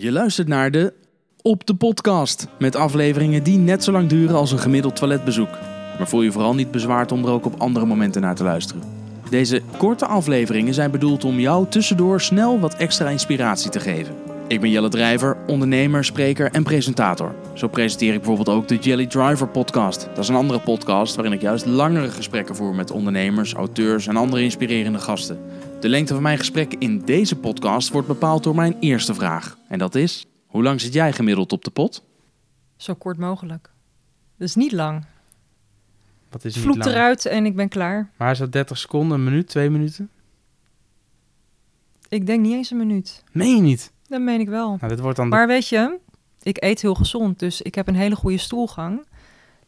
Je luistert naar de Op de Podcast. Met afleveringen die net zo lang duren als een gemiddeld toiletbezoek. Maar voel je vooral niet bezwaard om er ook op andere momenten naar te luisteren. Deze korte afleveringen zijn bedoeld om jou tussendoor snel wat extra inspiratie te geven. Ik ben Jelle Drijver, ondernemer, spreker en presentator. Zo presenteer ik bijvoorbeeld ook de Jelly Driver podcast. Dat is een andere podcast waarin ik juist langere gesprekken voer met ondernemers, auteurs en andere inspirerende gasten. De lengte van mijn gesprek in deze podcast wordt bepaald door mijn eerste vraag. En dat is, hoe lang zit jij gemiddeld op de pot? Zo kort mogelijk. Dus niet lang. Wat is niet Vloek lang? eruit en ik ben klaar. Maar is dat 30 seconden, een minuut, twee minuten? Ik denk niet eens een minuut. Meen je niet? Dat meen ik wel. Nou, dit wordt dan de- Maar weet je, ik eet heel gezond, dus ik heb een hele goede stoelgang.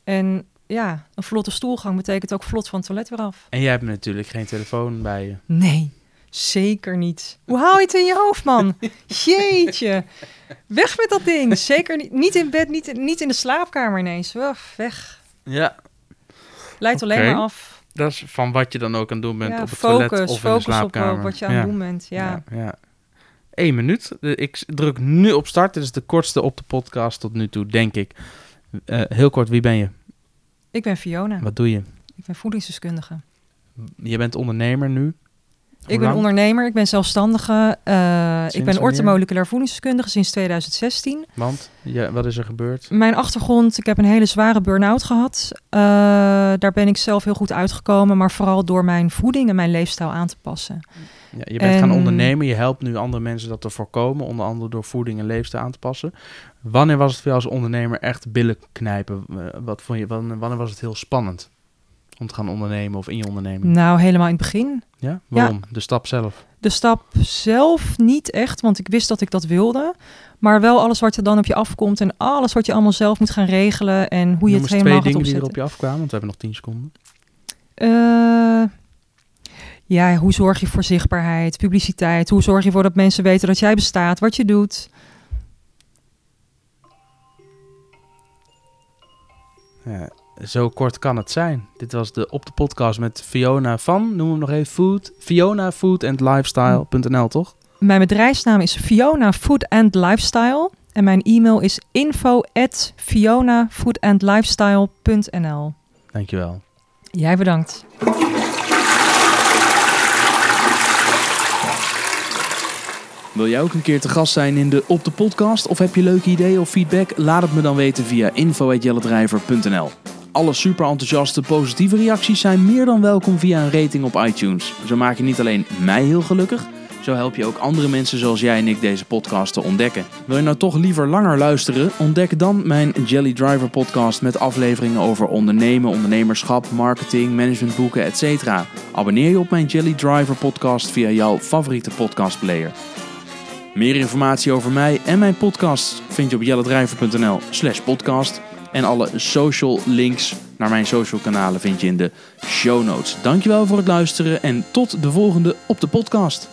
En ja, een vlotte stoelgang betekent ook vlot van het toilet weer af. En jij hebt natuurlijk geen telefoon bij je. Nee, zeker niet. Hoe haal je het in je hoofd, man? Jeetje. Weg met dat ding. Zeker niet. Niet in bed, niet, niet in de slaapkamer ineens. Weg, weg. Ja. Leidt alleen maar af. Dat is van wat je dan ook aan het doen bent Ja, op het focus, toilet of in de focus op slaapkamer. eh, wat je aan het doen bent. Ja. ja. ja. Eén minuut. De- Ik druk nu op start. Dit is de kortste op de podcast tot nu toe, denk ik. Eh, heel kort, wie ben je? Ik ben Fiona. Wat doe je? Ik ben voedingsdeskundige. Je bent ondernemer nu. Ik ben ondernemer, ik ben zelfstandige. eh, ik ben orthomoleculair voedingsdeskundige sinds 2016. Want, ja, wat is er gebeurd? Mijn achtergrond, ik heb een hele zware burn-out gehad. Eh, daar ben ik zelf heel goed uitgekomen, maar vooral door mijn voeding en mijn leefstijl aan te passen. Ja, je bent gaan En- ondernemen. Je helpt nu andere mensen dat te voorkomen. Onder andere door voeding en leefstijl aan te passen. Wanneer was het voor jou als ondernemer echt billen knijpen? Eh, Wat vond je, wanneer was het heel spannend om te gaan ondernemen of in je onderneming? Nou, helemaal in het begin. Ja? Waarom? De stap zelf. De stap zelf niet echt, want ik wist dat ik dat wilde. Maar wel alles wat er dan op je afkomt en alles wat je allemaal zelf moet gaan regelen en hoe je Noem het helemaal twee gaat dingen die er opzetten. op je afkwamen, want we hebben nog tien seconden. Eh, ja, hoe zorg je voor zichtbaarheid, publiciteit? Hoe zorg je ervoor dat mensen weten dat jij bestaat, wat je doet? Ja, zo kort kan het zijn. Dit was de op de podcast met Fiona van, noem hem nog even, Food. Fiona Food and Lifestyle.nl, toch? Mijn bedrijfsnaam is Fiona Food and Lifestyle. En mijn e-mail is info at fionafoodandlifestyle.nl. Dankjewel. Jij bedankt. Wil jij ook een keer te gast zijn in de Op de Podcast? Of heb je leuke ideeën of feedback? Laat het me dan weten via info.jelledrijver.nl Alle super enthousiaste positieve reacties zijn meer dan welkom via een rating op iTunes. Zo maak je niet alleen mij heel gelukkig, zo help je ook andere mensen zoals jij en ik deze podcast te ontdekken. Wil je nou toch liever langer luisteren? Ontdek dan mijn Jelly Driver podcast met afleveringen over ondernemen, ondernemerschap, marketing, managementboeken, etc. Abonneer je op mijn Jelly Driver podcast via jouw favoriete podcastplayer. Meer informatie over mij en mijn podcast vind je op jelledrijver.nl slash podcast. En alle social links naar mijn social kanalen vind je in de show notes. Dankjewel voor het luisteren en tot de volgende op de podcast.